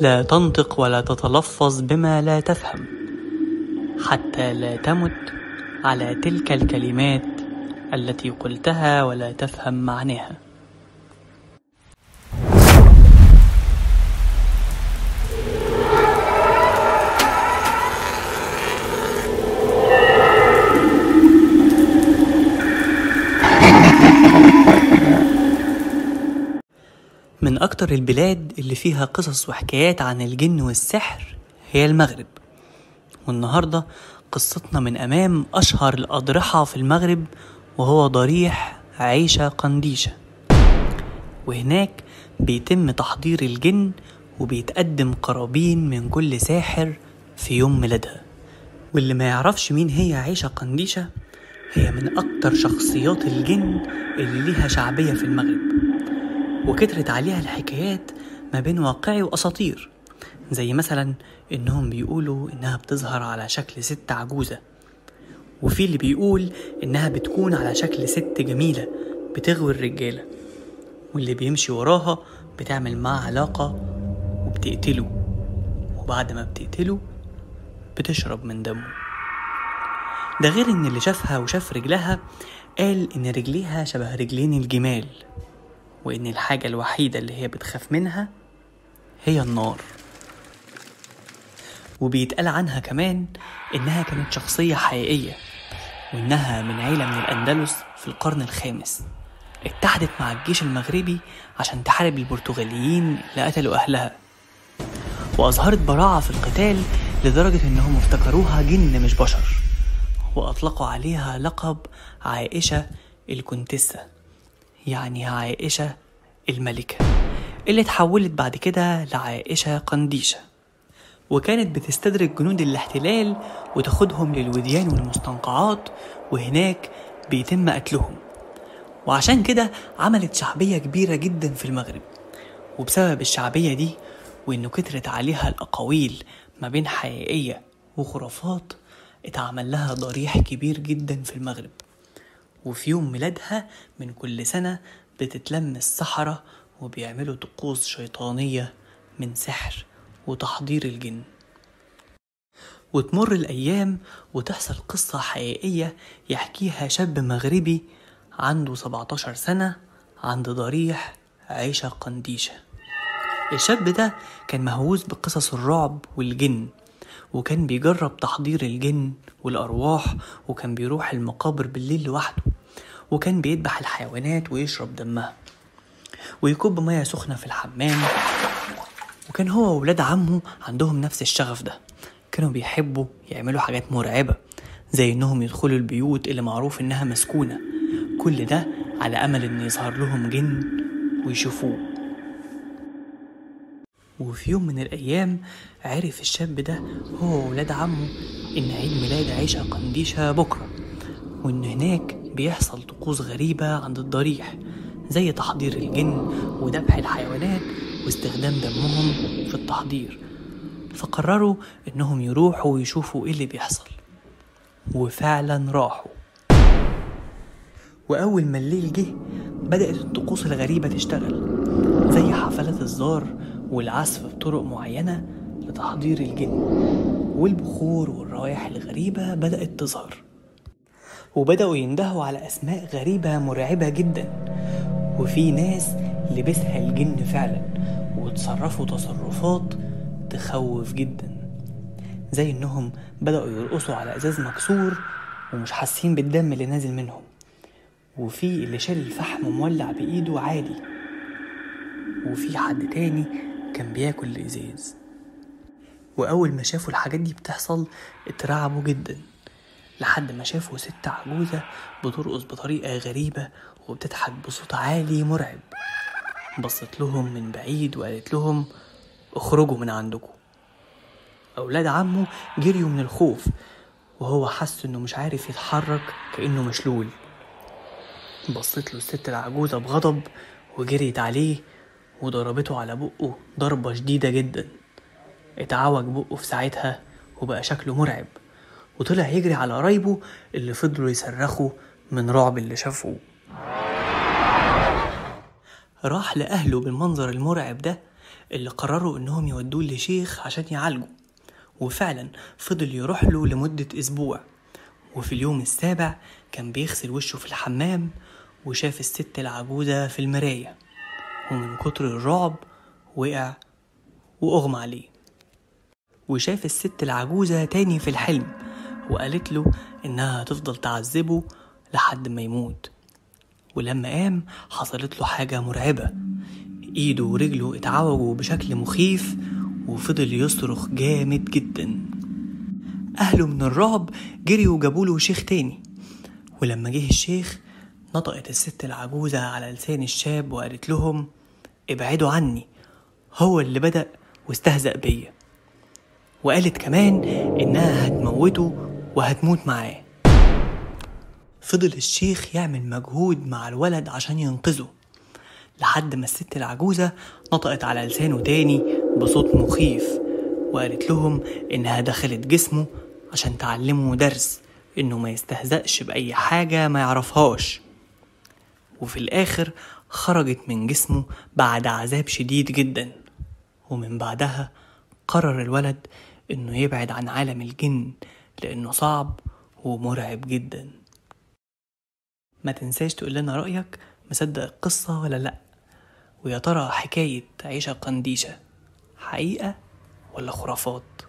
لا تنطق ولا تتلفظ بما لا تفهم حتى لا تمت على تلك الكلمات التي قلتها ولا تفهم معناها. أكتر البلاد اللي فيها قصص وحكايات عن الجن والسحر هي المغرب. والنهاردة قصتنا من أمام أشهر الأضرحة في المغرب وهو ضريح عيشة قنديشة. وهناك بيتم تحضير الجن وبيتقدم قرابين من كل ساحر في يوم ميلادها. واللي ما يعرفش مين هي عيشة قنديشة هي من أكتر شخصيات الجن اللي ليها شعبية في المغرب. وكترت عليها الحكايات ما بين واقعي وأساطير زي مثلا إنهم بيقولوا إنها بتظهر على شكل ست عجوزة وفي اللي بيقول إنها بتكون على شكل ست جميلة بتغوي الرجالة واللي بيمشي وراها بتعمل معاه علاقة وبتقتله وبعد ما بتقتله بتشرب من دمه. ده غير إن اللي شافها وشاف رجلها قال إن رجليها شبه رجلين الجمال. وإن الحاجة الوحيدة اللي هي بتخاف منها هي النار. وبيتقال عنها كمان إنها كانت شخصية حقيقية وإنها من عيلة من الأندلس في القرن الخامس. اتحدت مع الجيش المغربي عشان تحارب البرتغاليين اللي قتلوا أهلها. وأظهرت براعة في القتال لدرجة إنهم افتكروها جن مش بشر وأطلقوا عليها لقب عائشة الكونتسة يعني عائشة الملكة اللي اتحولت بعد كده لعائشة قنديشة وكانت بتستدرج جنود الاحتلال وتاخدهم للوديان والمستنقعات وهناك بيتم قتلهم. وعشان كده عملت شعبية كبيرة جدا في المغرب. وبسبب الشعبية دي وإنه كترت عليها الأقاويل ما بين حقيقية وخرافات اتعمل لها ضريح كبير جدا في المغرب. وفي يوم ميلادها من كل سنة بتتلم السحرة وبيعملوا طقوس شيطانية من سحر وتحضير الجن. وتمر الأيام وتحصل قصة حقيقية يحكيها شاب مغربي عنده 17 سنة عند ضريح عيشة قنديشة. الشاب ده كان مهووس بقصص الرعب والجن وكان بيجرب تحضير الجن والأرواح وكان بيروح المقابر بالليل لوحده. وكان بيذبح الحيوانات ويشرب دمها ويكب مياه سخنة في الحمام. وكان هو وولاد عمه عندهم نفس الشغف ده. كانوا بيحبوا يعملوا حاجات مرعبة زي إنهم يدخلوا البيوت اللي معروف إنها مسكونة. كل ده على أمل إن يظهر لهم جن ويشوفوه. وفي يوم من الأيام عرف الشاب ده هو وولاد عمه إن عيد ميلاد عيشة قنديشة بكرة وإن هناك بيحصل طقوس غريبة عند الضريح زي تحضير الجن وذبح الحيوانات واستخدام دمهم في التحضير. فقرروا إنهم يروحوا ويشوفوا إيه اللي بيحصل. وفعلا راحوا. وأول ما الليل جه بدأت الطقوس الغريبة تشتغل زي حفلات الزار والعزف بطرق معينة لتحضير الجن. والبخور والروائح الغريبة بدأت تظهر. وبدأوا يندهوا على أسماء غريبة مرعبة جدا. وفي ناس لبسها الجن فعلا وتصرفوا تصرفات تخوف جدا. زي إنهم بدأوا يرقصوا على أزاز مكسور ومش حاسين بالدم اللي نازل منهم. وفي اللي شال الفحم مولع بإيده عادي. وفي حد تاني كان بياكل الإزاز. وأول ما شافوا الحاجات دي بتحصل اترعبوا جدا. لحد ما شافوا ست عجوزة بترقص بطريقة غريبة وبتضحك بصوت عالي مرعب. بصت لهم من بعيد وقالت لهم اخرجوا من عندكم. أولاد عمه جريوا من الخوف وهو حس إنه مش عارف يتحرك كأنه مشلول. بصت له الست العجوزة بغضب وجريت عليه وضربته على بقه ضربة شديدة جدا. اتعوج بقه في ساعتها وبقى شكله مرعب. وطلع يجري على قرايبه اللي فضلوا يصرخوا من رعب اللي شافوه. راح لأهله بالمنظر المرعب ده اللي قرروا إنهم يودوه لشيخ عشان يعالجه. وفعلا فضل يروح له لمدة أسبوع. وفي اليوم السابع كان بيغسل وشه في الحمام وشاف الست العجوزة في المراية. ومن كتر الرعب وقع وأغمى عليه. وشاف الست العجوزة تاني في الحلم. وقالت له إنها هتفضل تعذبه لحد ما يموت. ولما قام حصلت له حاجة مرعبة. إيده ورجله اتعوجوا بشكل مخيف وفضل يصرخ جامد جدا. أهله من الرعب جريوا وجابوله شيخ تاني. ولما جه الشيخ نطقت الست العجوزة على لسان الشاب وقالت لهم ابعدوا عني هو اللي بدأ واستهزأ بيا. وقالت كمان إنها هتموته وهتموت معاه. فضل الشيخ يعمل مجهود مع الولد عشان ينقذه. لحد ما الست العجوزة نطقت على لسانه تاني بصوت مخيف وقالت لهم إنها دخلت جسمه عشان تعلمه درس إنه ما يستهزأش بأي حاجة ما يعرفهاش. وفي الآخر خرجت من جسمه بعد عذاب شديد جدا. ومن بعدها قرر الولد إنه يبعد عن عالم الجن لأنه صعب ومرعب جدا. ما تنساش تقول لنا رأيك مصدق القصة ولا لأ؟ ويا ترى حكاية عيشة قنديشة حقيقة ولا خرافات؟